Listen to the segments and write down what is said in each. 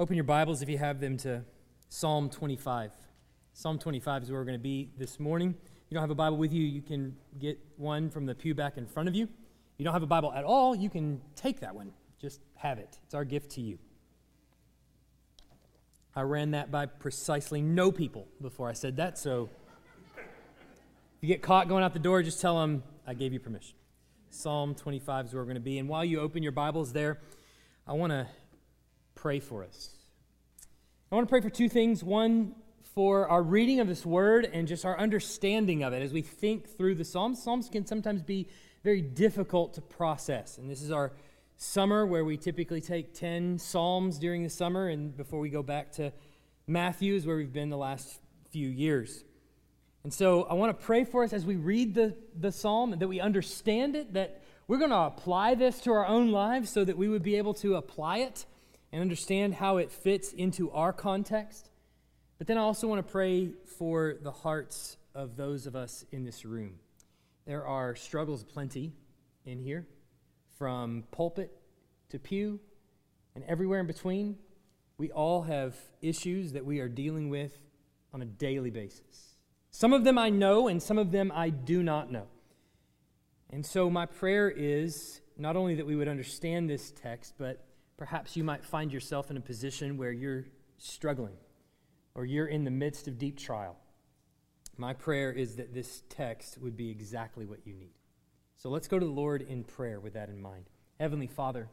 Open your Bibles if you have them to Psalm 25. Psalm 25 is where we're going to be this morning. If you don't have a Bible with you, you can get one from the pew back in front of you. If you don't have a Bible at all, you can take that one. Just have it. It's our gift to you. I ran that by precisely no people before I said that, so if you get caught going out the door, just tell them I gave you permission. Psalm 25 is where we're going to be. And while you open your Bibles there, I want to pray for us. I want to pray for two things. One, for our reading of this word and just our understanding of it as we think through the Psalms. Psalms can sometimes be very difficult to process. And this is our summer where we typically take 10 Psalms during the summer and before we go back to Matthew's, where we've been the last few years. And so I want to pray for us as we read the, the psalm that we understand it, that we're going to apply this to our own lives so that we would be able to apply it and understand how it fits into our context. But then I also want to pray for the hearts of those of us in this room. There are struggles plenty in here, from pulpit to pew and everywhere in between. We all have issues that we are dealing with on a daily basis. Some of them I know, and some of them I do not know. And so, my prayer is not only that we would understand this text, but Perhaps you might find yourself in a position where you're struggling or you're in the midst of deep trial. My prayer is that this text would be exactly what you need. So let's go to the Lord in prayer with that in mind. Heavenly Father,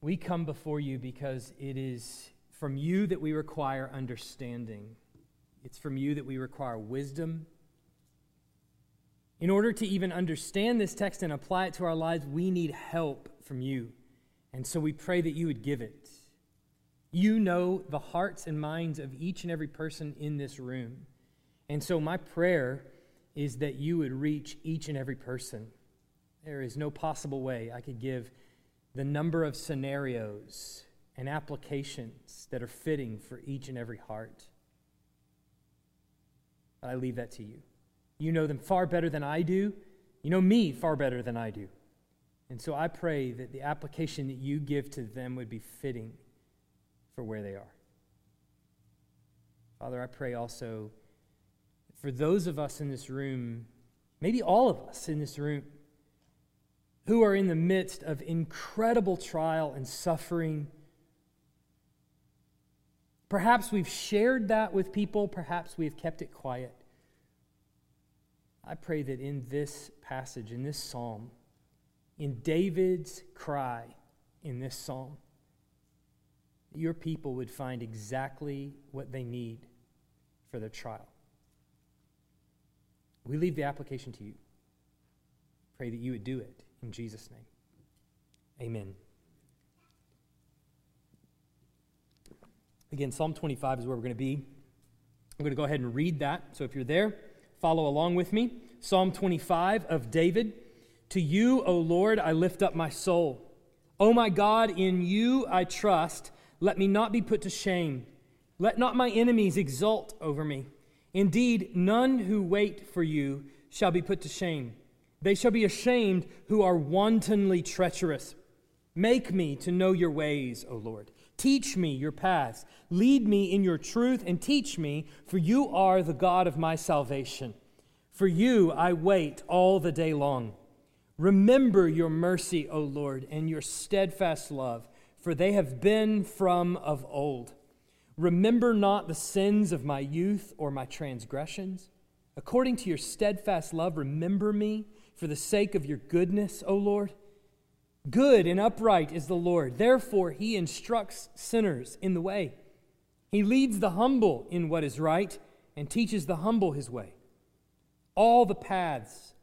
we come before you because it is from you that we require understanding. It's from you that we require wisdom. In order to even understand this text and apply it to our lives, we need help from you. And so we pray that you would give it. You know the hearts and minds of each and every person in this room. And so my prayer is that you would reach each and every person. There is no possible way I could give the number of scenarios and applications that are fitting for each and every heart. I leave that to you. You know them far better than I do. You know me far better than I do. And so I pray that the application that you give to them would be fitting for where they are. Father, I pray also for those of us in this room, maybe all of us in this room, who are in the midst of incredible trial and suffering. Perhaps we've shared that with people, perhaps we have kept it quiet. I pray that in this passage, in this psalm, in David's cry in this psalm, your people would find exactly what they need for their trial. We leave the application to you. Pray that you would do it in Jesus' name. Amen. Again, Psalm 25 is where we're going to be. I'm going to go ahead and read that. So if you're there, follow along with me. Psalm 25 of David. To you, O Lord, I lift up my soul. O my God, in you I trust. Let me not be put to shame. Let not my enemies exult over me. Indeed, none who wait for you shall be put to shame. They shall be ashamed who are wantonly treacherous. Make me to know your ways, O Lord. Teach me your paths. Lead me in your truth and teach me, for you are the God of my salvation. For you I wait all the day long. Remember your mercy, O Lord, and your steadfast love, for they have been from of old. Remember not the sins of my youth or my transgressions. According to your steadfast love, remember me for the sake of your goodness, O Lord. Good and upright is the Lord. Therefore, he instructs sinners in the way. He leads the humble in what is right and teaches the humble his way. All the paths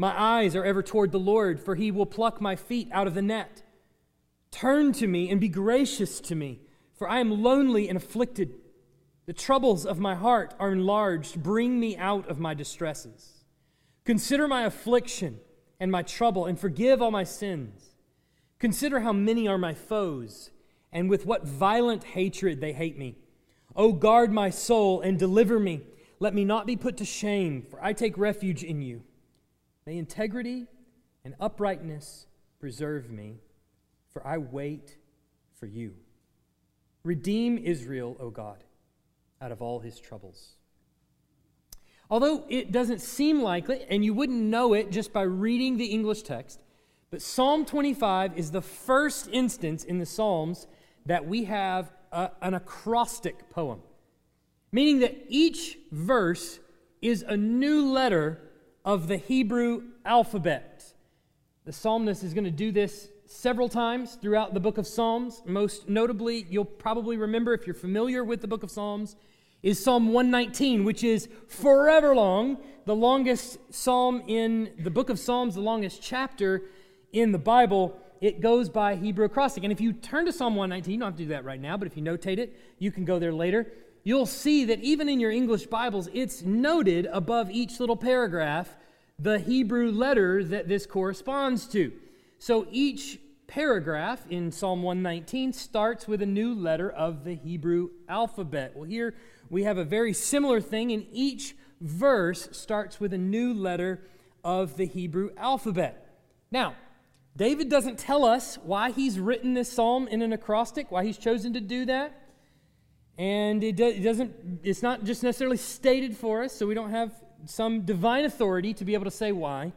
My eyes are ever toward the Lord, for he will pluck my feet out of the net. Turn to me and be gracious to me, for I am lonely and afflicted. The troubles of my heart are enlarged. Bring me out of my distresses. Consider my affliction and my trouble, and forgive all my sins. Consider how many are my foes, and with what violent hatred they hate me. O guard my soul and deliver me. Let me not be put to shame, for I take refuge in you. May integrity and uprightness preserve me, for I wait for you. Redeem Israel, O God, out of all his troubles. Although it doesn't seem likely, and you wouldn't know it just by reading the English text, but Psalm 25 is the first instance in the Psalms that we have a, an acrostic poem, meaning that each verse is a new letter of the Hebrew alphabet. The psalmist is going to do this several times throughout the book of Psalms. Most notably, you'll probably remember if you're familiar with the book of Psalms, is Psalm 119, which is forever long, the longest psalm in the book of Psalms, the longest chapter in the Bible. It goes by Hebrew acrostic. And if you turn to Psalm 119, you don't have to do that right now, but if you notate it, you can go there later. You'll see that even in your English Bibles, it's noted above each little paragraph the Hebrew letter that this corresponds to. So each paragraph in Psalm 119 starts with a new letter of the Hebrew alphabet. Well, here we have a very similar thing, and each verse starts with a new letter of the Hebrew alphabet. Now, David doesn't tell us why he's written this psalm in an acrostic, why he's chosen to do that. And it, doesn't, it's not just necessarily stated for us, so we don't have some divine authority to be able to say why.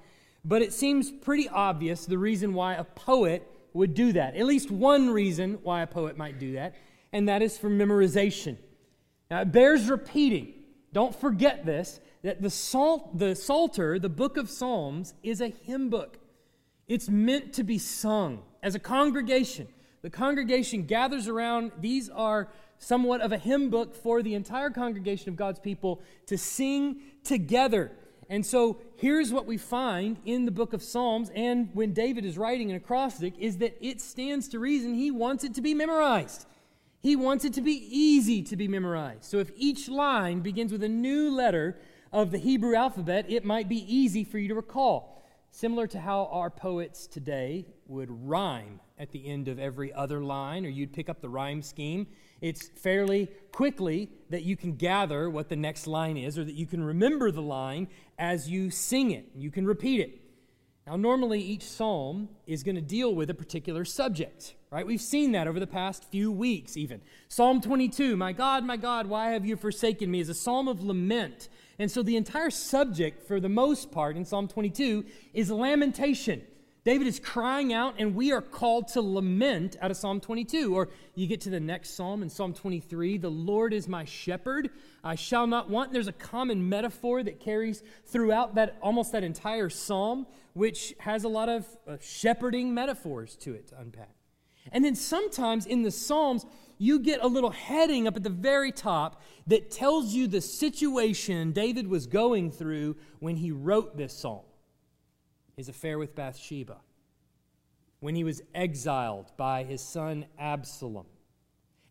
But it seems pretty obvious the reason why a poet would do that. At least one reason why a poet might do that, and that is for memorization. Now, it bears repeating. Don't forget this that the, Psalt, the Psalter, the book of Psalms, is a hymn book. It's meant to be sung as a congregation. The congregation gathers around. These are somewhat of a hymn book for the entire congregation of God's people to sing together. And so here's what we find in the book of Psalms and when David is writing an acrostic is that it stands to reason he wants it to be memorized. He wants it to be easy to be memorized. So if each line begins with a new letter of the Hebrew alphabet, it might be easy for you to recall. Similar to how our poets today would rhyme at the end of every other line, or you'd pick up the rhyme scheme it's fairly quickly that you can gather what the next line is or that you can remember the line as you sing it. You can repeat it. Now, normally each psalm is going to deal with a particular subject, right? We've seen that over the past few weeks, even. Psalm 22, My God, my God, why have you forsaken me, is a psalm of lament. And so the entire subject, for the most part, in Psalm 22 is lamentation. David is crying out, and we are called to lament out of Psalm 22. Or you get to the next psalm in Psalm 23 The Lord is my shepherd, I shall not want. There's a common metaphor that carries throughout that almost that entire psalm, which has a lot of uh, shepherding metaphors to it to unpack. And then sometimes in the Psalms, you get a little heading up at the very top that tells you the situation David was going through when he wrote this psalm his affair with Bathsheba, when he was exiled by his son Absalom,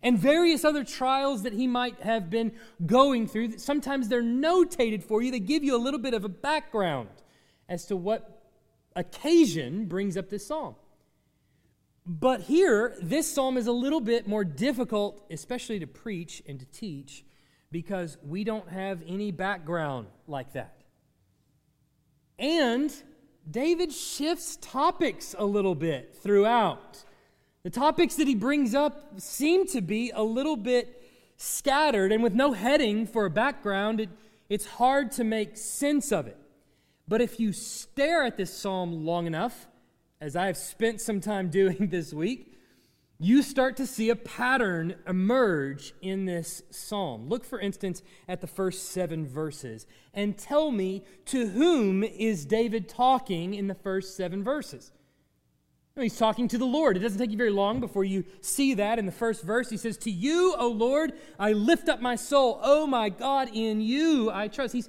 and various other trials that he might have been going through. Sometimes they're notated for you, they give you a little bit of a background as to what occasion brings up this psalm. But here, this psalm is a little bit more difficult, especially to preach and to teach, because we don't have any background like that. And David shifts topics a little bit throughout. The topics that he brings up seem to be a little bit scattered, and with no heading for a background, it, it's hard to make sense of it. But if you stare at this psalm long enough, as I have spent some time doing this week, you start to see a pattern emerge in this psalm. Look, for instance, at the first seven verses and tell me to whom is David talking in the first seven verses? He's talking to the Lord. It doesn't take you very long before you see that in the first verse. He says, To you, O Lord, I lift up my soul. Oh my God, in you I trust. He's,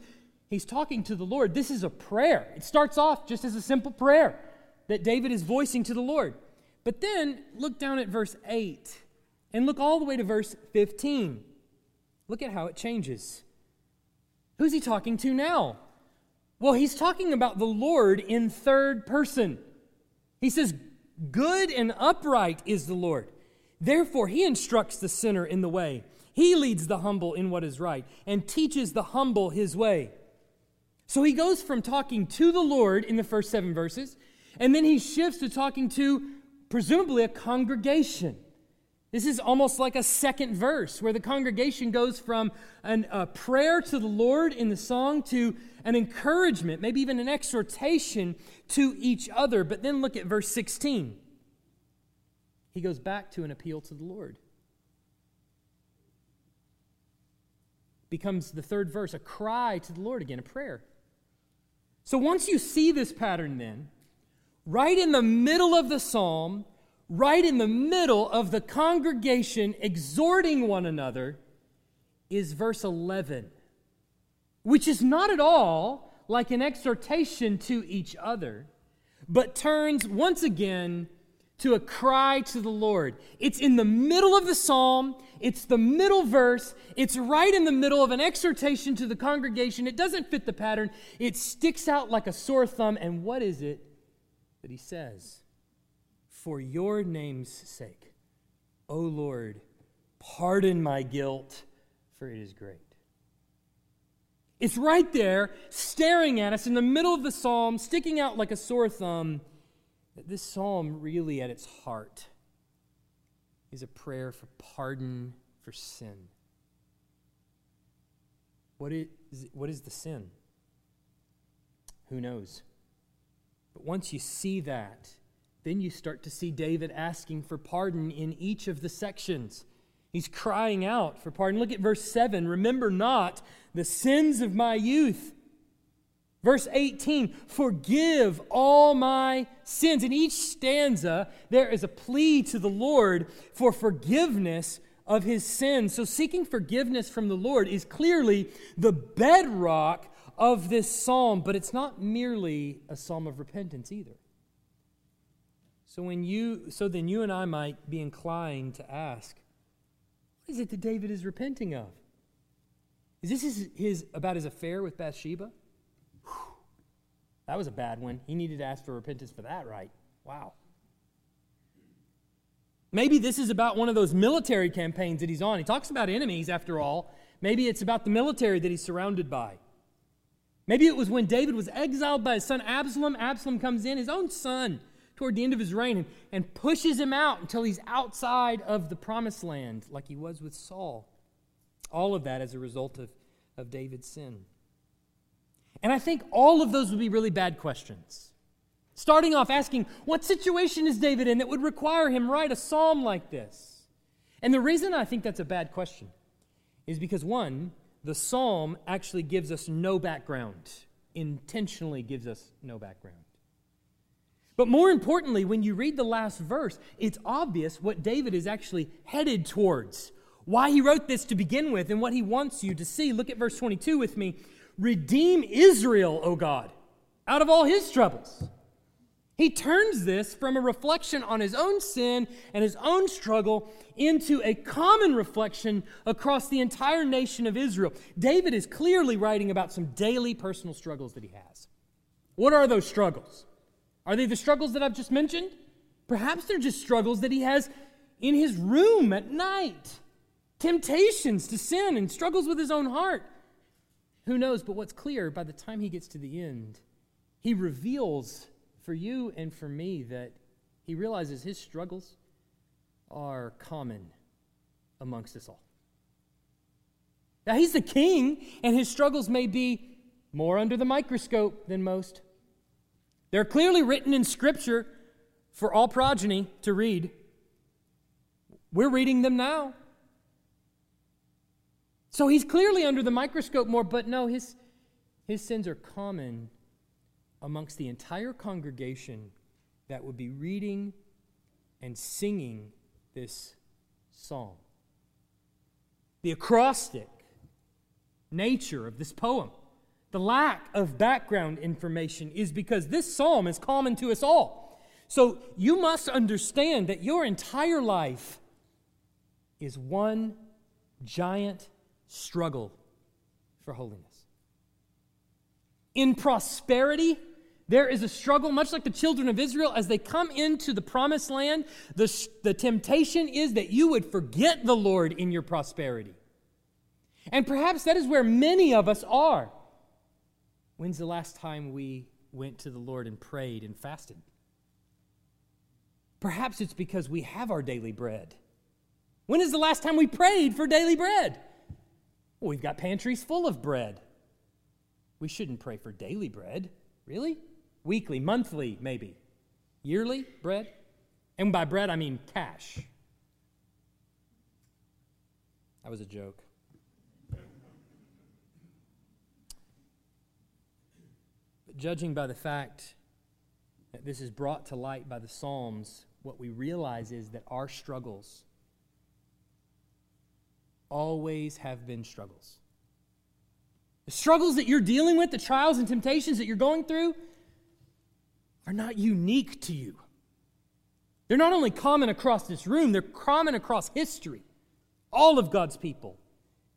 he's talking to the Lord. This is a prayer. It starts off just as a simple prayer that David is voicing to the Lord. But then look down at verse 8 and look all the way to verse 15. Look at how it changes. Who's he talking to now? Well, he's talking about the Lord in third person. He says, Good and upright is the Lord. Therefore, he instructs the sinner in the way. He leads the humble in what is right and teaches the humble his way. So he goes from talking to the Lord in the first seven verses, and then he shifts to talking to presumably a congregation. This is almost like a second verse where the congregation goes from an, a prayer to the Lord in the song to an encouragement, maybe even an exhortation to each other. But then look at verse 16. He goes back to an appeal to the Lord. Becomes the third verse, a cry to the Lord again, a prayer. So once you see this pattern, then, right in the middle of the psalm, right in the middle of the congregation exhorting one another, is verse 11, which is not at all like an exhortation to each other, but turns once again to a cry to the Lord. It's in the middle of the psalm, it's the middle verse, it's right in the middle of an exhortation to the congregation. It doesn't fit the pattern, it sticks out like a sore thumb. And what is it that he says? For your name's sake, O Lord, pardon my guilt, for it is great. It's right there, staring at us in the middle of the psalm, sticking out like a sore thumb that this psalm, really at its heart, is a prayer for pardon for sin. What is, what is the sin? Who knows? But once you see that, then you start to see David asking for pardon in each of the sections. He's crying out for pardon. Look at verse 7 Remember not the sins of my youth Verse 18, forgive all my sins. In each stanza, there is a plea to the Lord for forgiveness of his sins. So, seeking forgiveness from the Lord is clearly the bedrock of this psalm, but it's not merely a psalm of repentance either. So, when you, so then you and I might be inclined to ask, what is it that David is repenting of? Is this his, his about his affair with Bathsheba? That was a bad one. He needed to ask for repentance for that, right? Wow. Maybe this is about one of those military campaigns that he's on. He talks about enemies, after all. Maybe it's about the military that he's surrounded by. Maybe it was when David was exiled by his son Absalom. Absalom comes in, his own son, toward the end of his reign, and, and pushes him out until he's outside of the promised land, like he was with Saul. All of that as a result of, of David's sin. And I think all of those would be really bad questions. Starting off asking, what situation is David in that would require him write a psalm like this? And the reason I think that's a bad question is because, one, the psalm actually gives us no background, intentionally gives us no background. But more importantly, when you read the last verse, it's obvious what David is actually headed towards, why he wrote this to begin with, and what he wants you to see. Look at verse 22 with me. Redeem Israel, O God, out of all his troubles. He turns this from a reflection on his own sin and his own struggle into a common reflection across the entire nation of Israel. David is clearly writing about some daily personal struggles that he has. What are those struggles? Are they the struggles that I've just mentioned? Perhaps they're just struggles that he has in his room at night temptations to sin and struggles with his own heart. Who knows? But what's clear, by the time he gets to the end, he reveals for you and for me that he realizes his struggles are common amongst us all. Now, he's the king, and his struggles may be more under the microscope than most. They're clearly written in Scripture for all progeny to read. We're reading them now. So he's clearly under the microscope more, but no, his, his sins are common amongst the entire congregation that would be reading and singing this psalm. The acrostic nature of this poem, the lack of background information, is because this psalm is common to us all. So you must understand that your entire life is one giant struggle for holiness. In prosperity, there is a struggle, much like the children of Israel, as they come into the promised land. The, the temptation is that you would forget the Lord in your prosperity. And perhaps that is where many of us are. When's the last time we went to the Lord and prayed and fasted? Perhaps it's because we have our daily bread. When is the last time we prayed for daily bread? Well, we've got pantries full of bread. We shouldn't pray for daily bread. Really? Weekly, monthly, maybe. Yearly bread? And by bread, I mean cash. That was a joke. But judging by the fact that this is brought to light by the Psalms, what we realize is that our struggles always have been struggles. The struggles that you're dealing with, the trials and temptations that you're going through, are not unique to you. They're not only common across this room, they're common across history. All of God's people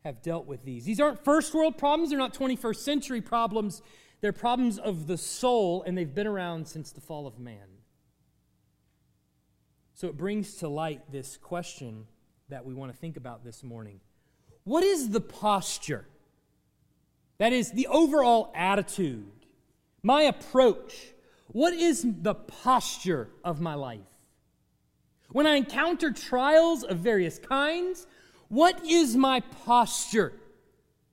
have dealt with these. These aren't first world problems, they're not 21st century problems. They're problems of the soul, and they've been around since the fall of man. So it brings to light this question that we want to think about this morning. What is the posture? That is the overall attitude, my approach. What is the posture of my life? When I encounter trials of various kinds, what is my posture?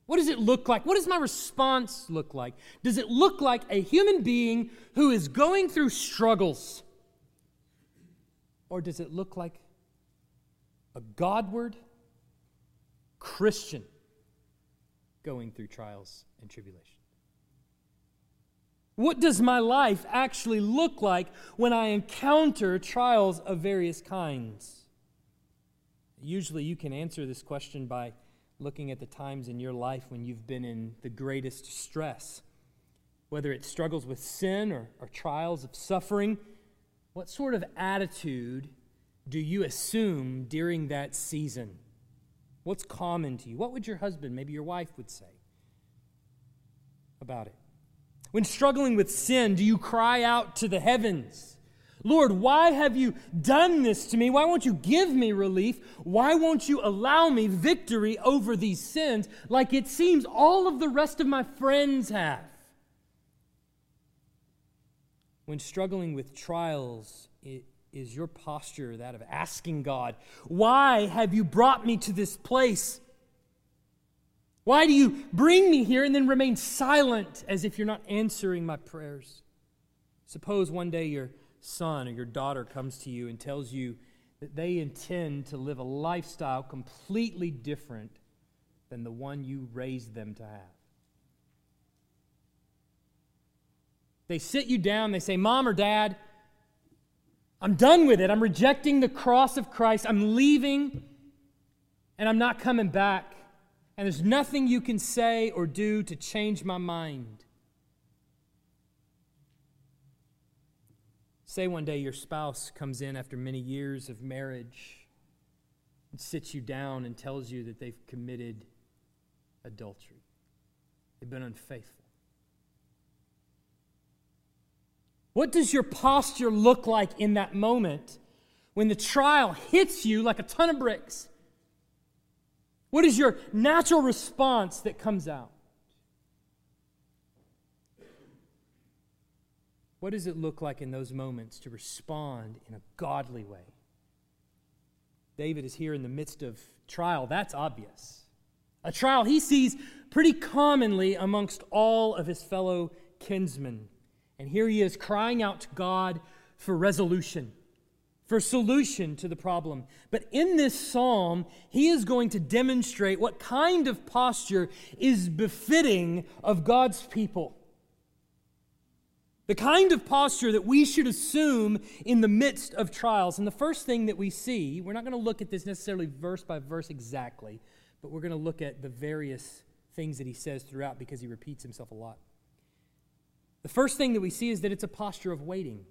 What does it look like? What does my response look like? Does it look like a human being who is going through struggles? Or does it look like a Godward Christian going through trials and tribulation? What does my life actually look like when I encounter trials of various kinds? Usually, you can answer this question by looking at the times in your life when you've been in the greatest stress. Whether it's struggles with sin or, or trials of suffering, what sort of attitude do you assume during that season? What's common to you? What would your husband, maybe your wife, would say about it? When struggling with sin, do you cry out to the heavens? Lord, why have you done this to me? Why won't you give me relief? Why won't you allow me victory over these sins like it seems all of the rest of my friends have? When struggling with trials, it, is your posture that of asking God, Why have you brought me to this place? Why do you bring me here and then remain silent as if you're not answering my prayers? Suppose one day your son or your daughter comes to you and tells you that they intend to live a lifestyle completely different than the one you raised them to have. They sit you down, they say, Mom or Dad, I'm done with it. I'm rejecting the cross of Christ. I'm leaving and I'm not coming back. And there's nothing you can say or do to change my mind. Say one day your spouse comes in after many years of marriage and sits you down and tells you that they've committed adultery, they've been unfaithful. What does your posture look like in that moment when the trial hits you like a ton of bricks? What is your natural response that comes out? What does it look like in those moments to respond in a godly way? David is here in the midst of trial. That's obvious. A trial he sees pretty commonly amongst all of his fellow kinsmen. And here he is crying out to God for resolution, for solution to the problem. But in this psalm, he is going to demonstrate what kind of posture is befitting of God's people. The kind of posture that we should assume in the midst of trials. And the first thing that we see, we're not going to look at this necessarily verse by verse exactly, but we're going to look at the various things that he says throughout because he repeats himself a lot. The first thing that we see is that it's a posture of waiting.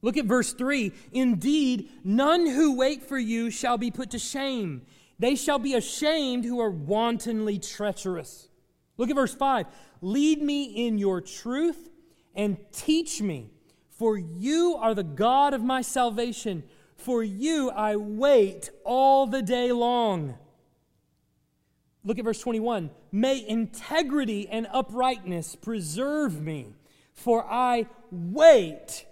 Look at verse 3. Indeed, none who wait for you shall be put to shame. They shall be ashamed who are wantonly treacherous. Look at verse 5. Lead me in your truth and teach me, for you are the God of my salvation. For you I wait all the day long. Look at verse 21. May integrity and uprightness preserve me, for I wait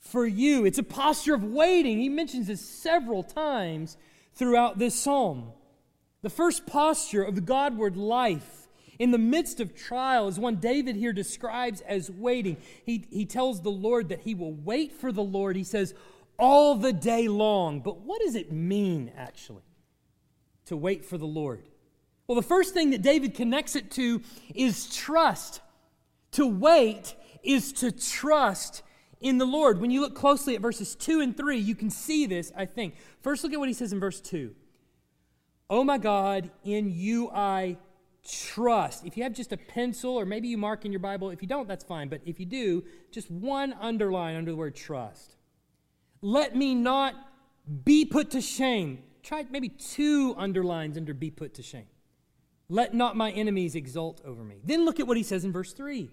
for you. It's a posture of waiting. He mentions this several times throughout this psalm. The first posture of the Godward life in the midst of trial is one David here describes as waiting. He, he tells the Lord that he will wait for the Lord. He says, all the day long. But what does it mean, actually, to wait for the Lord? Well, the first thing that David connects it to is trust. To wait is to trust in the Lord. When you look closely at verses 2 and 3, you can see this, I think. First, look at what he says in verse 2. Oh my God, in you I trust. If you have just a pencil, or maybe you mark in your Bible, if you don't, that's fine. But if you do, just one underline under the word trust. Let me not be put to shame. Try maybe two underlines under be put to shame. Let not my enemies exult over me. Then look at what he says in verse 3.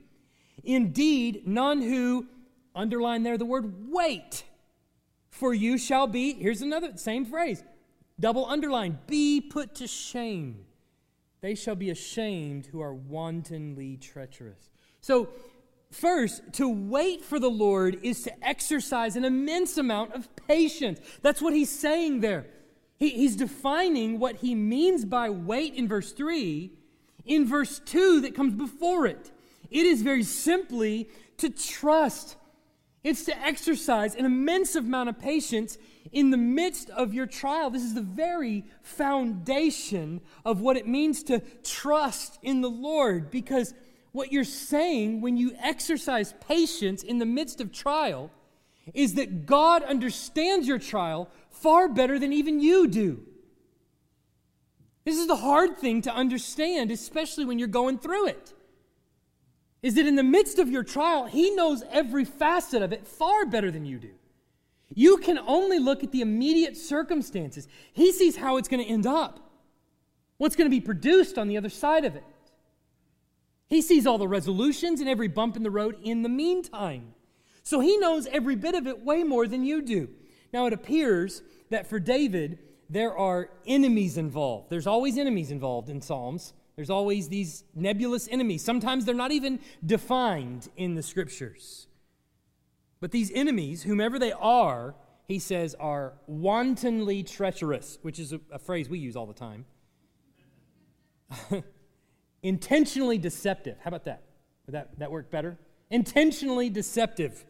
Indeed, none who Underline there the word wait. For you shall be, here's another, same phrase, double underline, be put to shame. They shall be ashamed who are wantonly treacherous. So, first, to wait for the Lord is to exercise an immense amount of patience. That's what he's saying there. He, he's defining what he means by wait in verse 3 in verse 2 that comes before it. It is very simply to trust it's to exercise an immense amount of patience in the midst of your trial. This is the very foundation of what it means to trust in the Lord because what you're saying when you exercise patience in the midst of trial is that God understands your trial far better than even you do. This is the hard thing to understand, especially when you're going through it is that in the midst of your trial, He knows every facet of it far better than you do. You can only look at the immediate circumstances. He sees how it's going to end up, what's going to be produced on the other side of it. He sees all the resolutions and every bump in the road in the meantime. So he knows every bit of it way more than you do. Now, it appears that for David, there are enemies involved. There's always enemies involved in Psalms. There's always these nebulous enemies. Sometimes they're not even defined in the scriptures. But these enemies, whomever they are, he says, are wantonly treacherous, which is a, a phrase we use all the time. Intentionally deceptive. How about that? Would that, that work better? Intentionally deceptive.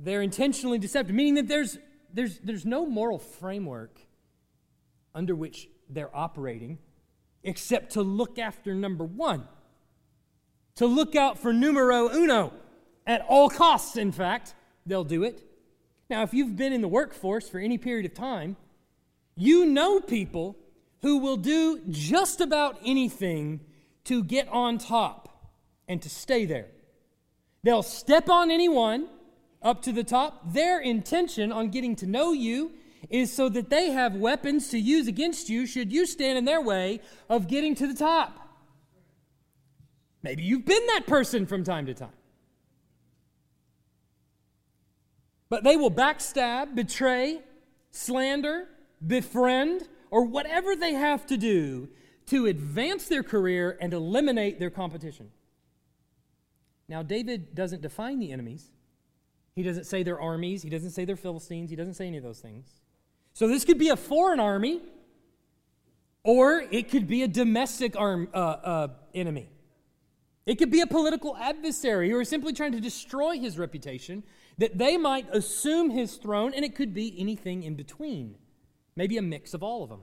They're intentionally deceptive, meaning that there's, there's, there's no moral framework under which they're operating except to look after number one, to look out for numero uno at all costs, in fact, they'll do it. Now, if you've been in the workforce for any period of time, you know people who will do just about anything to get on top and to stay there. They'll step on anyone up to the top. Their intention on getting to know you is so that they have weapons to use against you should you stand in their way of getting to the top. Maybe you've been that person from time to time. But they will backstab, betray, slander, befriend, or whatever they have to do to advance their career and eliminate their competition. Now, David doesn't define the enemies. He doesn't say they're armies. He doesn't say they're Philistines. He doesn't say any of those things. So this could be a foreign army, or it could be a domestic arm, uh, uh, enemy. It could be a political adversary who are simply trying to destroy his reputation, that they might assume his throne, and it could be anything in between. Maybe a mix of all of them.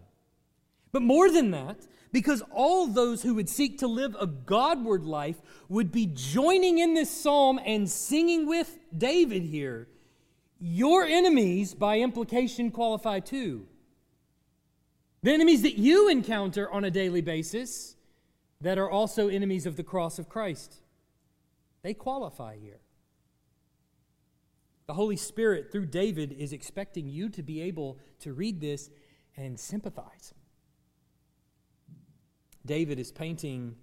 But more than that, because all those who would seek to live a Godward life would be joining in this psalm and singing with David here your enemies, by implication, qualify too. The enemies that you encounter on a daily basis that are also enemies of the cross of Christ, they qualify here. The Holy Spirit, through David, is expecting you to be able to read this and sympathize. David is painting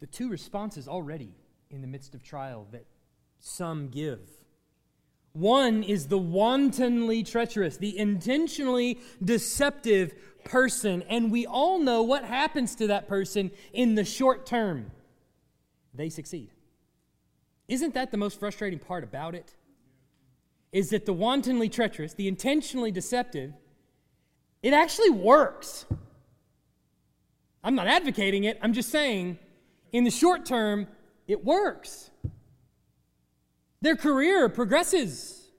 the two responses already in the midst of trial that some give. One is the wantonly treacherous, the intentionally deceptive person, and we all know what happens to that person in the short term. They succeed. Isn't that the most frustrating part about it? Is that the wantonly treacherous, the intentionally deceptive, it actually works. I'm not advocating it, I'm just saying in the short term, it works. Their career progresses.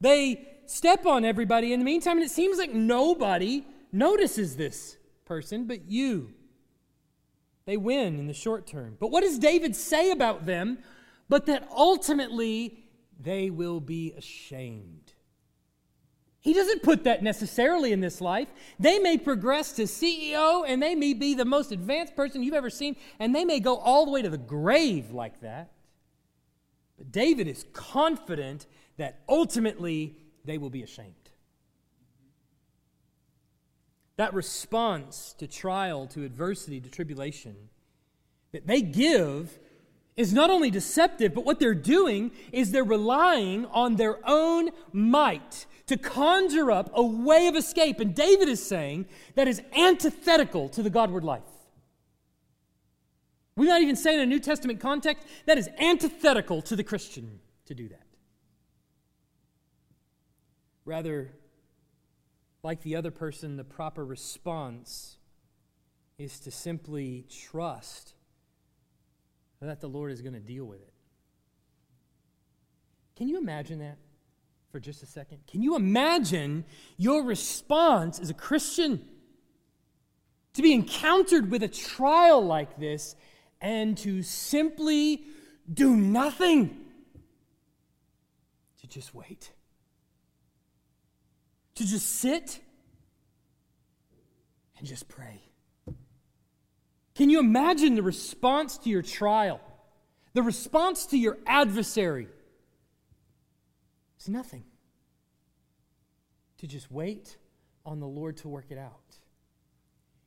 They step on everybody in the meantime, and it seems like nobody notices this person but you. They win in the short term. But what does David say about them? But that ultimately they will be ashamed. He doesn't put that necessarily in this life. They may progress to CEO and they may be the most advanced person you've ever seen, and they may go all the way to the grave like that. But David is confident that ultimately they will be ashamed. That response to trial, to adversity, to tribulation that they give is not only deceptive, but what they're doing is they're relying on their own might to conjure up a way of escape. And David is saying that is antithetical to the Godward life. We might even say in a New Testament context that is antithetical to the Christian to do that. Rather, like the other person, the proper response is to simply trust that the Lord is going to deal with it. Can you imagine that for just a second? Can you imagine your response as a Christian to be encountered with a trial like this and to simply do nothing? To just wait to just sit and just pray. Can you imagine the response to your trial? The response to your adversary? It's nothing. To just wait on the Lord to work it out.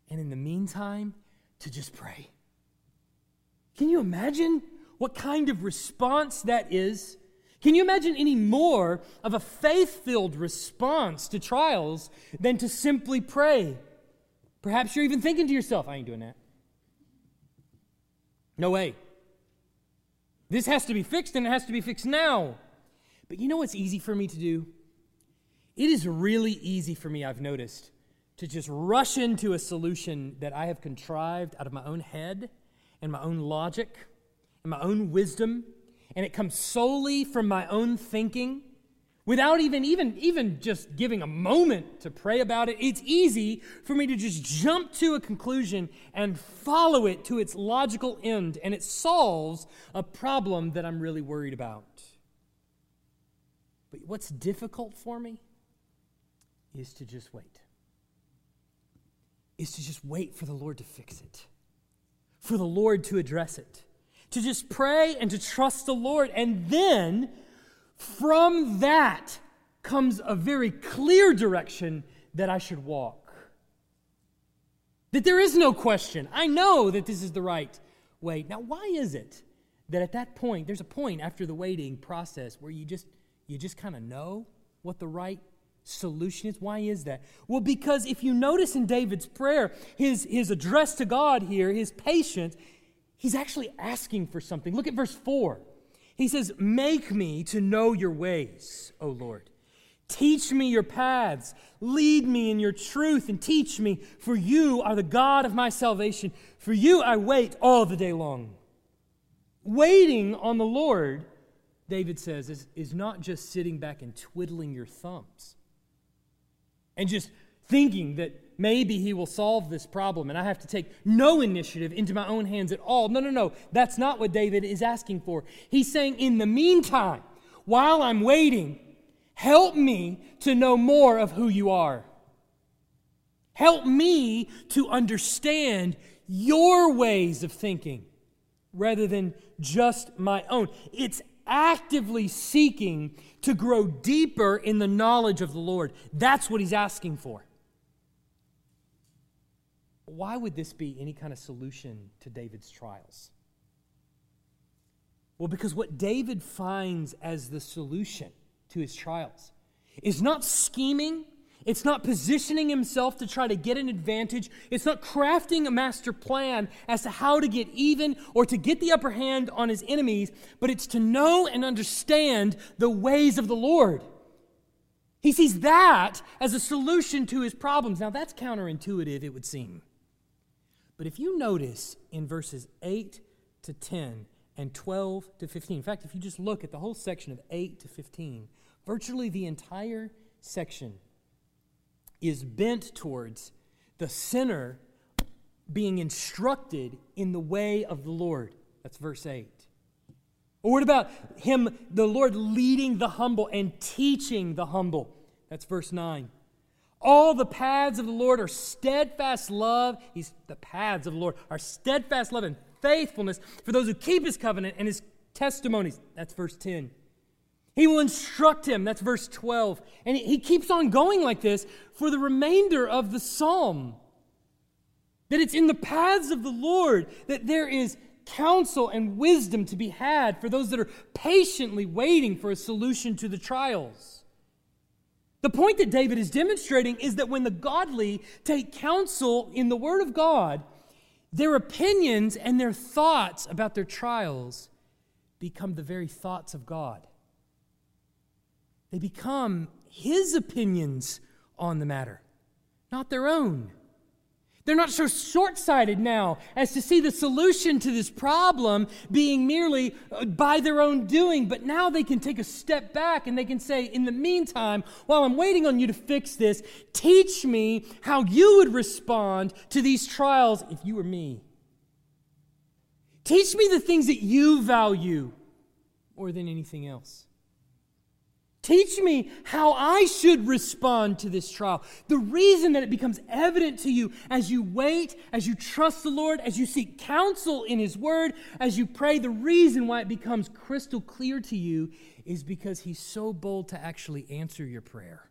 And in the meantime, to just pray. Can you imagine what kind of response that is can you imagine any more of a faith filled response to trials than to simply pray? Perhaps you're even thinking to yourself, I ain't doing that. No way. This has to be fixed and it has to be fixed now. But you know what's easy for me to do? It is really easy for me, I've noticed, to just rush into a solution that I have contrived out of my own head and my own logic and my own wisdom and it comes solely from my own thinking without even even even just giving a moment to pray about it. It's easy for me to just jump to a conclusion and follow it to its logical end and it solves a problem that i'm really worried about. But what's difficult for me is to just wait. Is to just wait for the lord to fix it for the lord to address it to just pray and to trust the Lord. And then from that comes a very clear direction that I should walk. That there is no question. I know that this is the right way. Now, why is it that at that point, there's a point after the waiting process where you just you just kind of know what the right solution is. Why is that? Well, because if you notice in David's prayer, his, his address to God here, his patience, He's actually asking for something. Look at verse 4. He says, Make me to know your ways, O Lord. Teach me your paths. Lead me in your truth and teach me, for you are the God of my salvation. For you I wait all the day long. Waiting on the Lord, David says, is, is not just sitting back and twiddling your thumbs and just thinking that maybe he will solve this problem and I have to take no initiative into my own hands at all. No, no, no. That's not what David is asking for. He's saying, in the meantime, while I'm waiting, help me to know more of who you are. Help me to understand your ways of thinking rather than just my own. It's actively seeking to grow deeper in the knowledge of the Lord. That's what he's asking for. Why would this be any kind of solution to David's trials? Well, because what David finds as the solution to his trials is not scheming it's not positioning himself to try to get an advantage. It's not crafting a master plan as to how to get even or to get the upper hand on his enemies, but it's to know and understand the ways of the Lord. He sees that as a solution to his problems. Now, that's counterintuitive, it would seem. But if you notice in verses 8 to 10 and 12 to 15, in fact, if you just look at the whole section of 8 to 15, virtually the entire section is bent towards the sinner being instructed in the way of the Lord. That's verse 8. Or what about him, the Lord leading the humble and teaching the humble? That's verse 9. All the paths of the Lord are steadfast love. He's the paths of the Lord are steadfast love and faithfulness for those who keep his covenant and his testimonies. That's verse 10. He will instruct him. That's verse 12. And he keeps on going like this for the remainder of the psalm. That it's in the paths of the Lord that there is counsel and wisdom to be had for those that are patiently waiting for a solution to the trials. The point that David is demonstrating is that when the godly take counsel in the Word of God, their opinions and their thoughts about their trials become the very thoughts of God. They become his opinions on the matter, not their own. They're not so short sighted now as to see the solution to this problem being merely uh, by their own doing, but now they can take a step back and they can say, In the meantime, while I'm waiting on you to fix this, teach me how you would respond to these trials if you were me. Teach me the things that you value more than anything else. Teach me how I should respond to this trial. The reason that it becomes evident to you as you wait, as you trust the Lord, as you seek counsel in His Word, as you pray, the reason why it becomes crystal clear to you is because He's so bold to actually answer your prayer,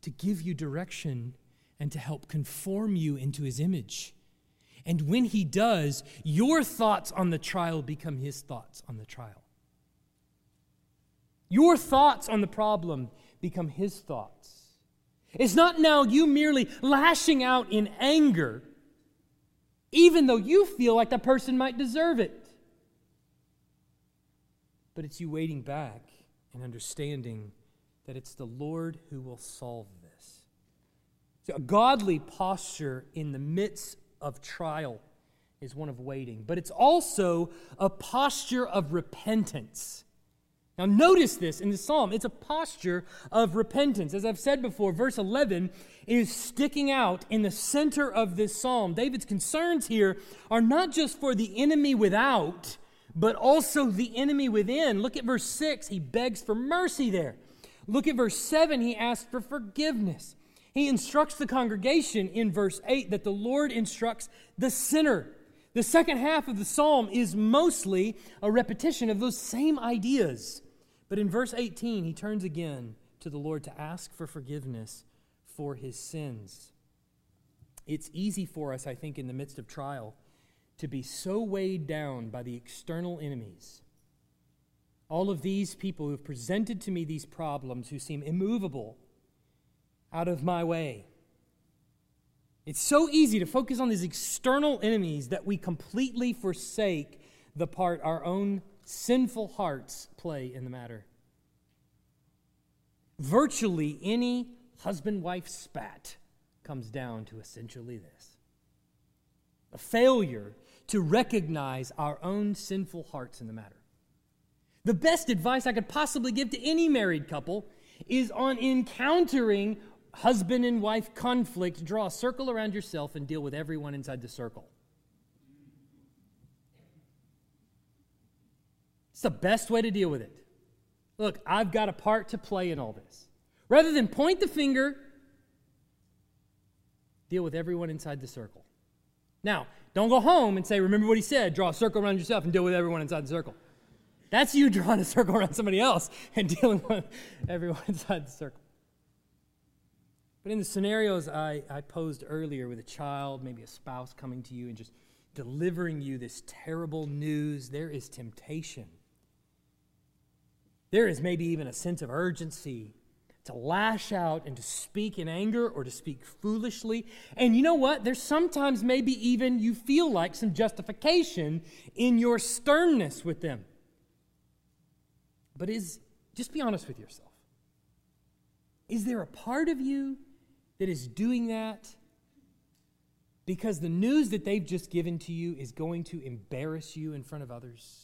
to give you direction, and to help conform you into His image. And when He does, your thoughts on the trial become His thoughts on the trial. Your thoughts on the problem become his thoughts. It's not now you merely lashing out in anger, even though you feel like that person might deserve it. But it's you waiting back and understanding that it's the Lord who will solve this. So a godly posture in the midst of trial is one of waiting, but it's also a posture of repentance. Now, notice this in the psalm. It's a posture of repentance. As I've said before, verse 11 is sticking out in the center of this psalm. David's concerns here are not just for the enemy without, but also the enemy within. Look at verse 6. He begs for mercy there. Look at verse 7. He asks for forgiveness. He instructs the congregation in verse 8 that the Lord instructs the sinner. The second half of the psalm is mostly a repetition of those same ideas. But in verse 18, he turns again to the Lord to ask for forgiveness for his sins. It's easy for us, I think, in the midst of trial, to be so weighed down by the external enemies. All of these people who have presented to me these problems, who seem immovable, out of my way. It's so easy to focus on these external enemies that we completely forsake the part our own sinful hearts play in the matter. Virtually any husband wife spat comes down to essentially this a failure to recognize our own sinful hearts in the matter. The best advice I could possibly give to any married couple is on encountering husband and wife conflict, draw a circle around yourself and deal with everyone inside the circle. It's the best way to deal with it. Look, I've got a part to play in all this. Rather than point the finger, deal with everyone inside the circle. Now, don't go home and say, remember what he said, draw a circle around yourself and deal with everyone inside the circle. That's you drawing a circle around somebody else and dealing with everyone inside the circle. But in the scenarios I, I posed earlier with a child, maybe a spouse coming to you and just delivering you this terrible news, there is temptation. There is maybe even a sense of urgency to lash out and to speak in anger or to speak foolishly. And you know what? There's sometimes maybe even you feel like some justification in your sternness with them. But is just be honest with yourself. Is there a part of you that is doing that because the news that they've just given to you is going to embarrass you in front of others?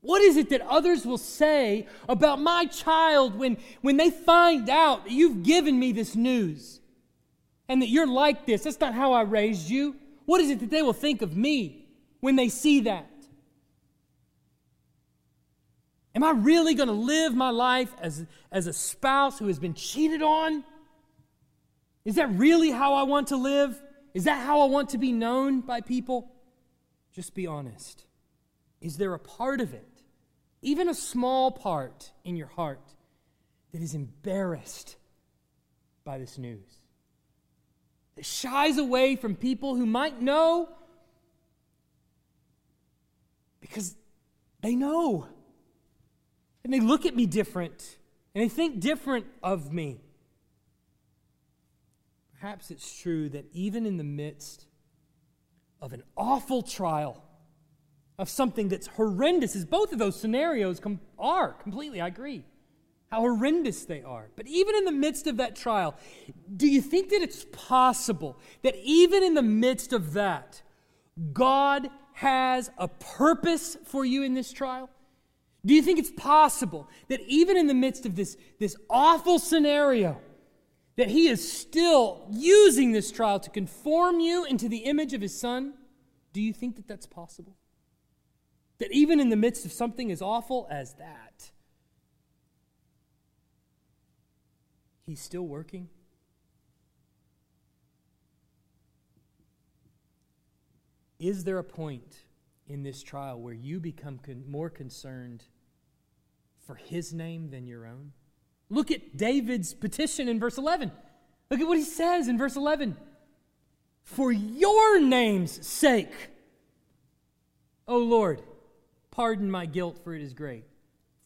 What is it that others will say about my child when, when they find out that you've given me this news and that you're like this? That's not how I raised you. What is it that they will think of me when they see that? Am I really going to live my life as, as a spouse who has been cheated on? Is that really how I want to live? Is that how I want to be known by people? Just be honest. Is there a part of it, even a small part in your heart, that is embarrassed by this news? That shies away from people who might know because they know and they look at me different and they think different of me. Perhaps it's true that even in the midst of an awful trial, of something that's horrendous, as both of those scenarios com- are completely, I agree, how horrendous they are. But even in the midst of that trial, do you think that it's possible that even in the midst of that, God has a purpose for you in this trial? Do you think it's possible that even in the midst of this, this awful scenario, that he is still using this trial to conform you into the image of his son? Do you think that that's possible? That even in the midst of something as awful as that, he's still working? Is there a point in this trial where you become con- more concerned for his name than your own? Look at David's petition in verse 11. Look at what he says in verse 11. For your name's sake, O Lord, pardon my guilt, for it is great.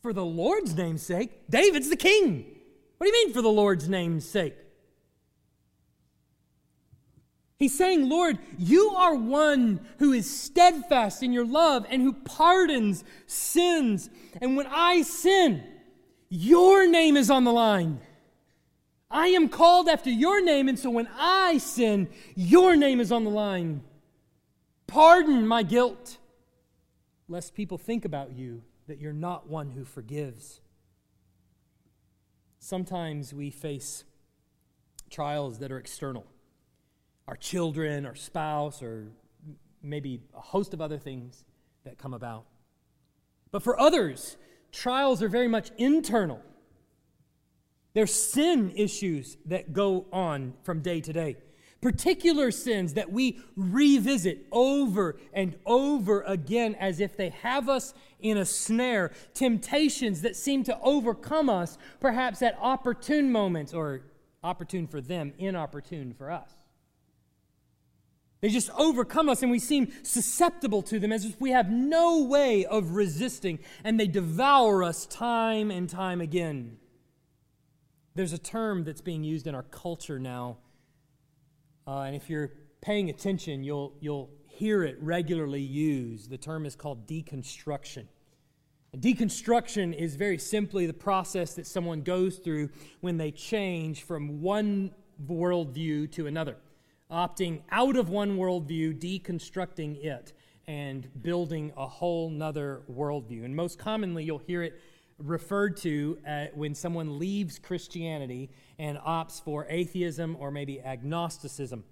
For the Lord's name's sake, David's the king. What do you mean, for the Lord's name's sake? He's saying, Lord, you are one who is steadfast in your love and who pardons sins. And when I sin, your name is on the line. I am called after your name, and so when I sin, your name is on the line. Pardon my guilt, lest people think about you that you're not one who forgives. Sometimes we face trials that are external our children, our spouse, or maybe a host of other things that come about. But for others, trials are very much internal. There's sin issues that go on from day to day. Particular sins that we revisit over and over again as if they have us in a snare. Temptations that seem to overcome us, perhaps at opportune moments, or opportune for them, inopportune for us. They just overcome us and we seem susceptible to them as if we have no way of resisting, and they devour us time and time again. There's a term that's being used in our culture now, uh, and if you're paying attention, you'll, you'll hear it regularly used. The term is called deconstruction. Deconstruction is very simply the process that someone goes through when they change from one worldview to another opting out of one worldview, deconstructing it, and building a whole nother worldview. And most commonly, you'll hear it referred to uh, when someone leaves Christianity and opts for atheism or maybe agnosticism.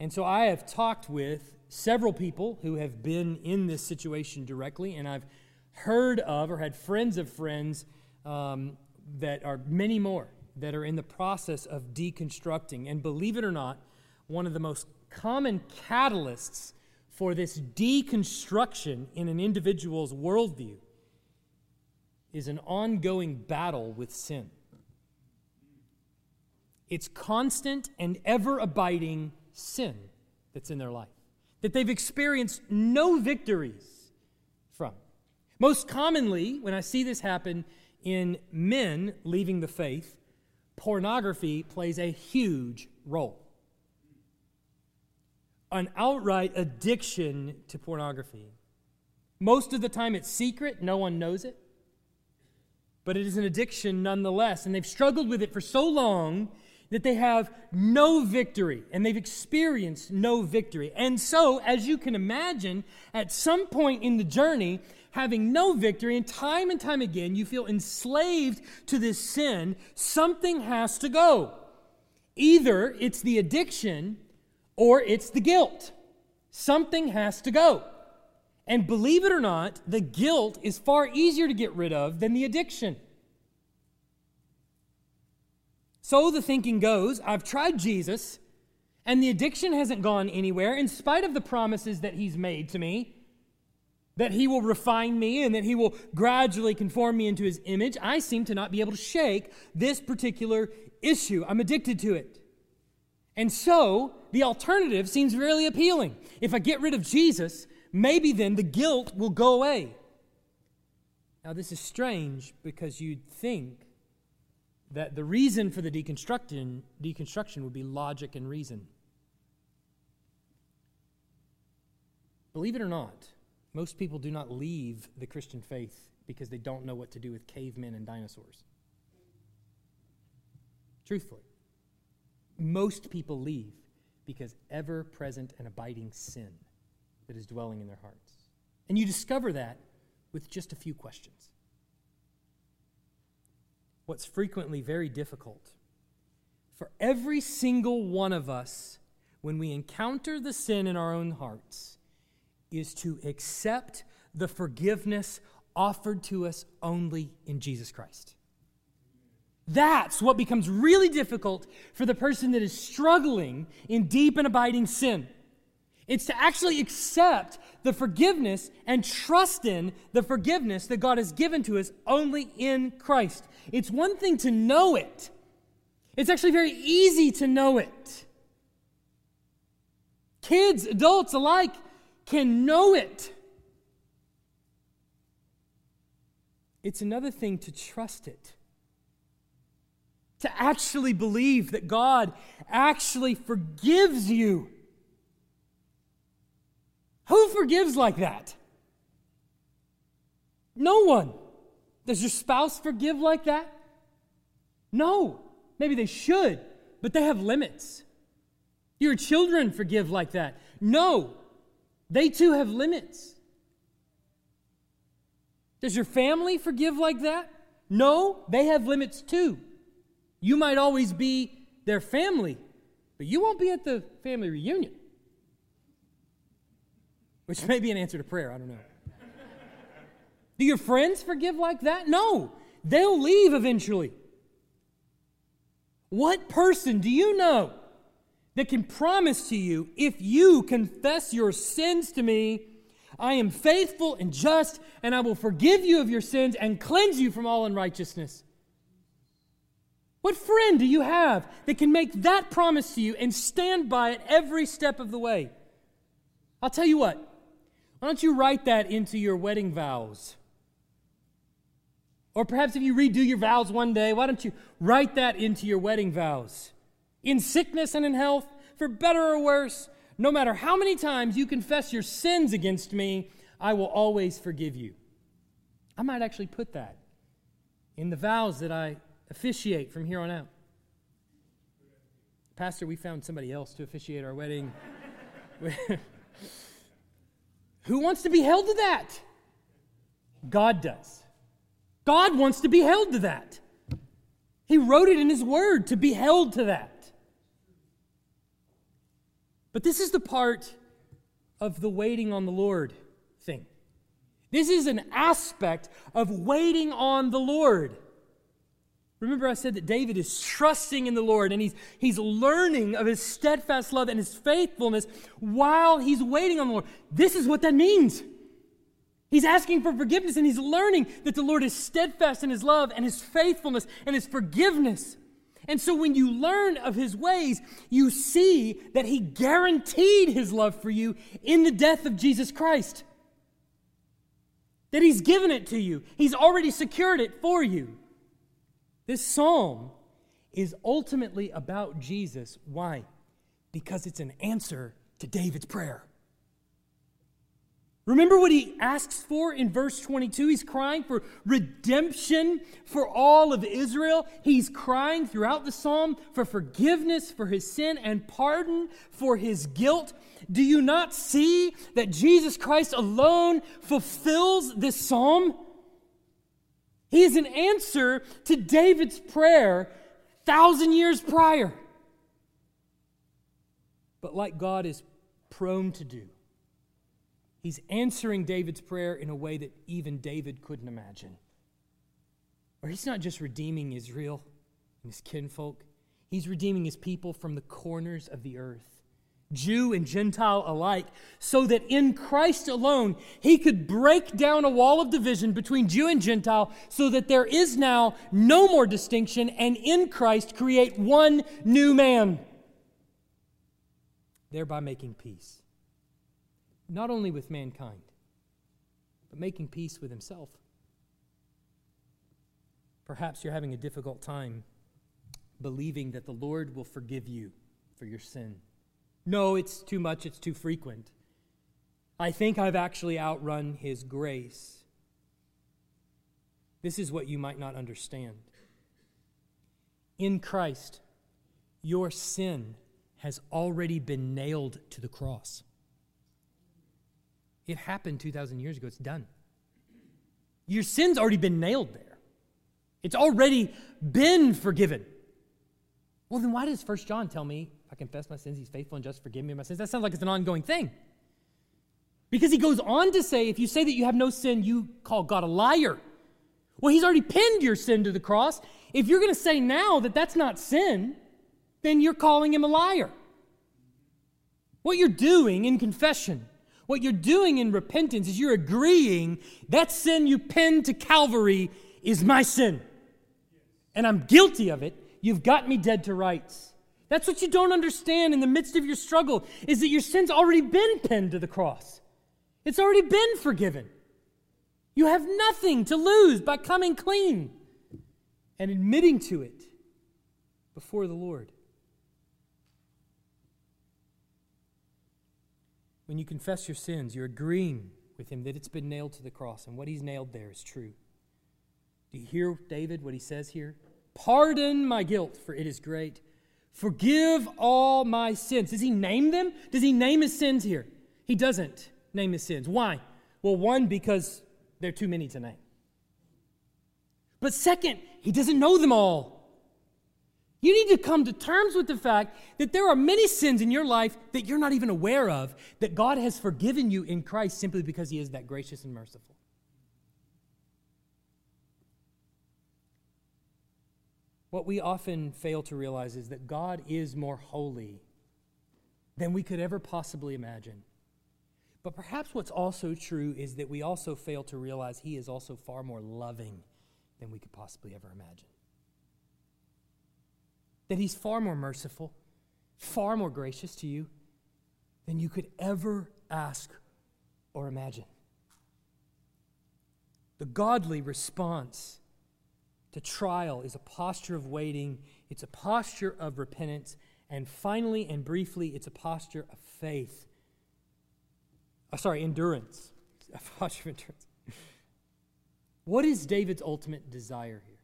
And so I have talked with several people who have been in this situation directly, and I've heard of or had friends of friends um, that are many more that are in the process of deconstructing. And believe it or not, one of the most common catalysts for this deconstruction in an individual's worldview is an ongoing battle with sin. It's constant and ever abiding sin that's in their life, that they've experienced no victories from. Most commonly, when I see this happen in men leaving the faith, pornography plays a huge role. An outright addiction to pornography. Most of the time it's secret, no one knows it. But it is an addiction nonetheless, and they've struggled with it for so long that they have no victory and they've experienced no victory. And so, as you can imagine, at some point in the journey, having no victory, and time and time again you feel enslaved to this sin, something has to go. Either it's the addiction or it's the guilt. Something has to go. And believe it or not, the guilt is far easier to get rid of than the addiction. So the thinking goes I've tried Jesus, and the addiction hasn't gone anywhere, in spite of the promises that he's made to me that he will refine me and that he will gradually conform me into his image, I seem to not be able to shake this particular issue. I'm addicted to it. And so the alternative seems really appealing. If I get rid of Jesus, maybe then the guilt will go away. Now, this is strange because you'd think that the reason for the deconstruction, deconstruction would be logic and reason. Believe it or not, most people do not leave the Christian faith because they don't know what to do with cavemen and dinosaurs. Truthfully, most people leave because ever present and abiding sin that is dwelling in their hearts. And you discover that with just a few questions. What's frequently very difficult for every single one of us when we encounter the sin in our own hearts is to accept the forgiveness offered to us only in Jesus Christ. That's what becomes really difficult for the person that is struggling in deep and abiding sin. It's to actually accept the forgiveness and trust in the forgiveness that God has given to us only in Christ. It's one thing to know it, it's actually very easy to know it. Kids, adults alike, can know it. It's another thing to trust it. To actually believe that God actually forgives you. Who forgives like that? No one. Does your spouse forgive like that? No. Maybe they should, but they have limits. Your children forgive like that? No. They too have limits. Does your family forgive like that? No, they have limits too. You might always be their family, but you won't be at the family reunion. Which may be an answer to prayer, I don't know. Do your friends forgive like that? No, they'll leave eventually. What person do you know that can promise to you, if you confess your sins to me, I am faithful and just, and I will forgive you of your sins and cleanse you from all unrighteousness. What friend do you have that can make that promise to you and stand by it every step of the way? I'll tell you what, why don't you write that into your wedding vows? Or perhaps if you redo your vows one day, why don't you write that into your wedding vows? in sickness and in health, for better or worse, no matter how many times you confess your sins against me, I will always forgive you. I might actually put that in the vows that I officiate from here on out. Pastor, we found somebody else to officiate our wedding. Who wants to be held to that? God does. God wants to be held to that. He wrote it in His Word to be held to that. But this is the part of the waiting on the Lord thing. This is an aspect of waiting on the Lord. Remember, I said that David is trusting in the Lord and he's, he's learning of his steadfast love and his faithfulness while he's waiting on the Lord. This is what that means. He's asking for forgiveness and he's learning that the Lord is steadfast in his love and his faithfulness and his forgiveness. And so when you learn of his ways, you see that he guaranteed his love for you in the death of Jesus Christ. That he's given it to you, he's already secured it for you. This psalm is ultimately about Jesus. Why? Because it's an answer to David's prayer. Remember what he asks for in verse 22? He's crying for redemption for all of Israel. He's crying throughout the psalm for forgiveness for his sin and pardon for his guilt. Do you not see that Jesus Christ alone fulfills this psalm? He is an answer to David's prayer thousand years prior. But like God is prone to do, he's answering David's prayer in a way that even David couldn't imagine. Or he's not just redeeming Israel and his kinfolk, he's redeeming his people from the corners of the earth. Jew and Gentile alike, so that in Christ alone he could break down a wall of division between Jew and Gentile, so that there is now no more distinction, and in Christ create one new man, thereby making peace. Not only with mankind, but making peace with himself. Perhaps you're having a difficult time believing that the Lord will forgive you for your sin. No, it's too much, it's too frequent. I think I've actually outrun His grace. This is what you might not understand. In Christ, your sin has already been nailed to the cross. It happened 2,000 years ago. It's done. Your sin's already been nailed there, it's already been forgiven. Well, then why does First John tell me I confess my sins, he's faithful and just forgive me my sins. That sounds like it's an ongoing thing. Because he goes on to say, if you say that you have no sin, you call God a liar. Well, he's already pinned your sin to the cross. If you're going to say now that that's not sin, then you're calling him a liar. What you're doing in confession, what you're doing in repentance is you're agreeing that sin you pinned to Calvary is my sin. And I'm guilty of it. You've got me dead to rights. That's what you don't understand in the midst of your struggle is that your sin's already been pinned to the cross. It's already been forgiven. You have nothing to lose by coming clean and admitting to it before the Lord. When you confess your sins, you're agreeing with him that it's been nailed to the cross, and what he's nailed there is true. Do you hear David, what he says here? Pardon my guilt, for it is great. Forgive all my sins. Does he name them? Does he name his sins here? He doesn't name his sins. Why? Well, one, because there are too many to name. But second, he doesn't know them all. You need to come to terms with the fact that there are many sins in your life that you're not even aware of, that God has forgiven you in Christ simply because he is that gracious and merciful. What we often fail to realize is that God is more holy than we could ever possibly imagine. But perhaps what's also true is that we also fail to realize He is also far more loving than we could possibly ever imagine. That He's far more merciful, far more gracious to you than you could ever ask or imagine. The godly response to trial is a posture of waiting, it's a posture of repentance, and finally and briefly, it's a posture of faith. Oh, sorry, endurance. A posture of endurance. What is David's ultimate desire here?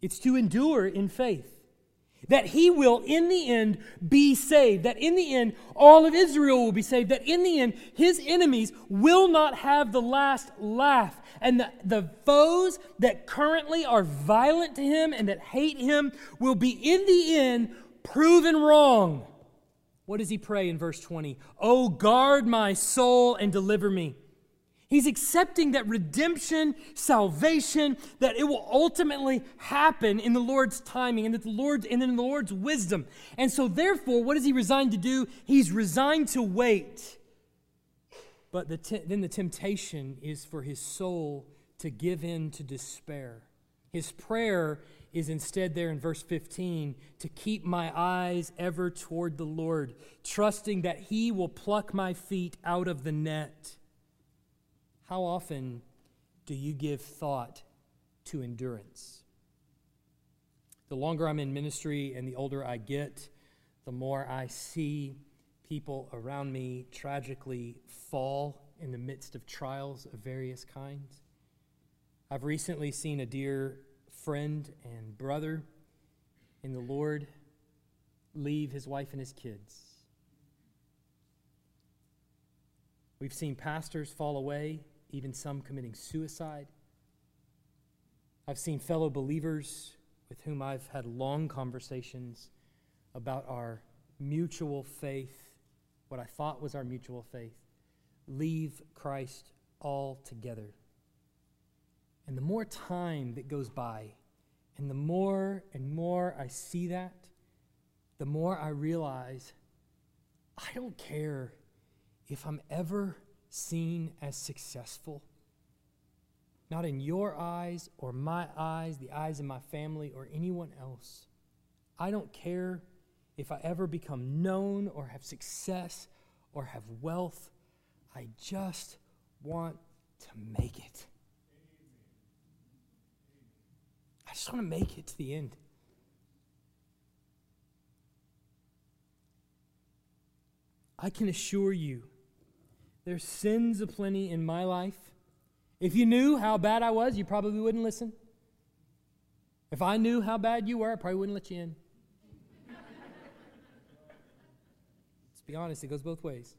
It's to endure in faith that he will, in the end, be saved. That in the end, all of Israel will be saved. That in the end, his enemies will not have the last laugh. And the, the foes that currently are violent to him and that hate him will be, in the end, proven wrong. What does he pray in verse 20? Oh, guard my soul and deliver me. He's accepting that redemption, salvation, that it will ultimately happen in the Lord's timing and that the Lord's and in the Lord's wisdom. And so therefore, what is he resigned to do? He's resigned to wait. But the te- then the temptation is for his soul to give in to despair. His prayer is instead there in verse 15 to keep my eyes ever toward the Lord, trusting that he will pluck my feet out of the net. How often do you give thought to endurance? The longer I'm in ministry and the older I get, the more I see people around me tragically fall in the midst of trials of various kinds. I've recently seen a dear friend and brother in the Lord leave his wife and his kids. We've seen pastors fall away even some committing suicide. I've seen fellow believers with whom I've had long conversations about our mutual faith, what I thought was our mutual faith, leave Christ altogether. And the more time that goes by, and the more and more I see that, the more I realize I don't care if I'm ever seen as successful. Not in your eyes or my eyes, the eyes of my family or anyone else. I don't care if I ever become known or have success or have wealth. I just want to make it. I just want to make it to the end. I can assure you there's sins aplenty in my life. If you knew how bad I was, you probably wouldn't listen. If I knew how bad you were, I probably wouldn't let you in. Let's be honest, it goes both ways.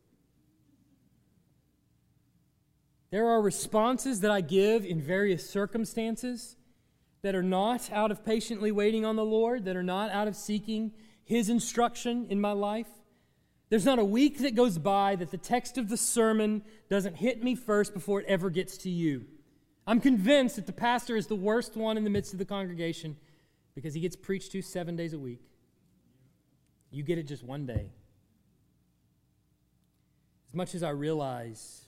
There are responses that I give in various circumstances that are not out of patiently waiting on the Lord, that are not out of seeking His instruction in my life. There's not a week that goes by that the text of the sermon doesn't hit me first before it ever gets to you. I'm convinced that the pastor is the worst one in the midst of the congregation because he gets preached to seven days a week. You get it just one day. As much as I realize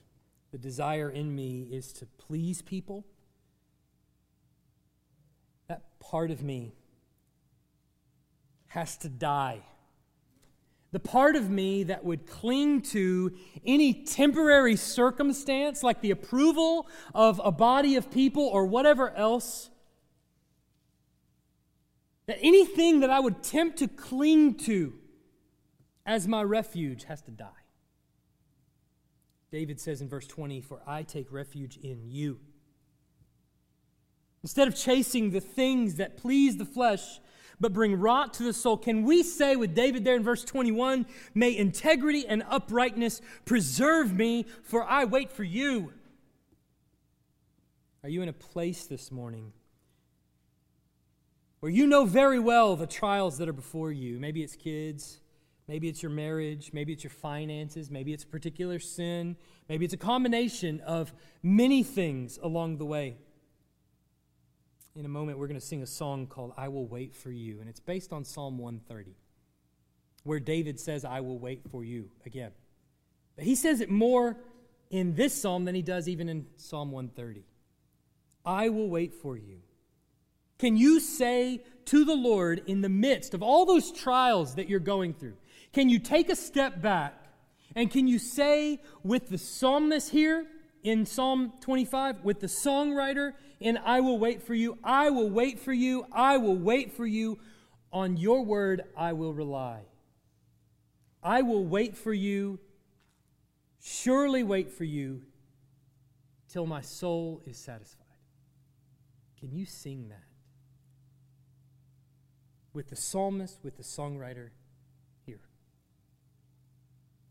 the desire in me is to please people, that part of me has to die the part of me that would cling to any temporary circumstance, like the approval of a body of people or whatever else, that anything that I would tempt to cling to as my refuge has to die. David says in verse 20, For I take refuge in you. Instead of chasing the things that please the flesh, but bring rot to the soul. Can we say with David there in verse 21 May integrity and uprightness preserve me, for I wait for you? Are you in a place this morning where you know very well the trials that are before you? Maybe it's kids. Maybe it's your marriage. Maybe it's your finances. Maybe it's a particular sin. Maybe it's a combination of many things along the way in a moment, we're going to sing a song called I Will Wait for You, and it's based on Psalm 130, where David says, I will wait for you again. But he says it more in this psalm than he does even in Psalm 130. I will wait for you. Can you say to the Lord in the midst of all those trials that you're going through, can you take a step back and can you say with the psalmist here, in Psalm 25 with the songwriter in I Will Wait for You. I will wait for you. I will wait for you. On your word I will rely. I will wait for you, surely wait for you till my soul is satisfied. Can you sing that? With the psalmist, with the songwriter here.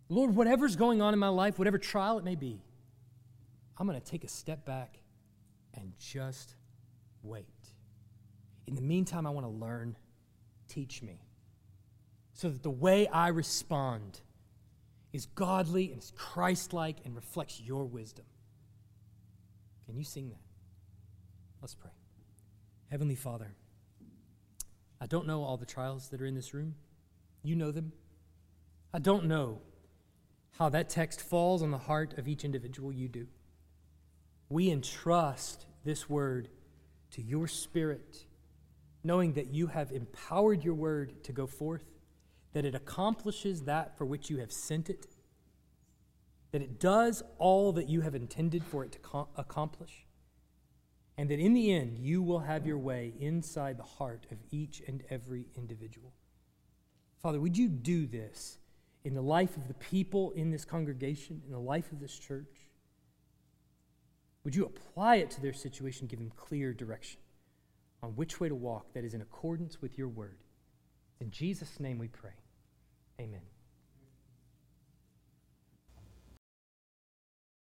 Lord, whatever's going on in my life, whatever trial it may be, I'm going to take a step back and just wait. In the meantime, I want to learn. Teach me. So that the way I respond is godly and is Christ like and reflects your wisdom. Can you sing that? Let's pray. Heavenly Father, I don't know all the trials that are in this room. You know them. I don't know how that text falls on the heart of each individual. You do. We entrust this word to your spirit, knowing that you have empowered your word to go forth, that it accomplishes that for which you have sent it, that it does all that you have intended for it to com- accomplish, and that in the end you will have your way inside the heart of each and every individual. Father, would you do this in the life of the people in this congregation, in the life of this church? Would you apply it to their situation, give them clear direction on which way to walk that is in accordance with your word? In Jesus' name we pray. Amen.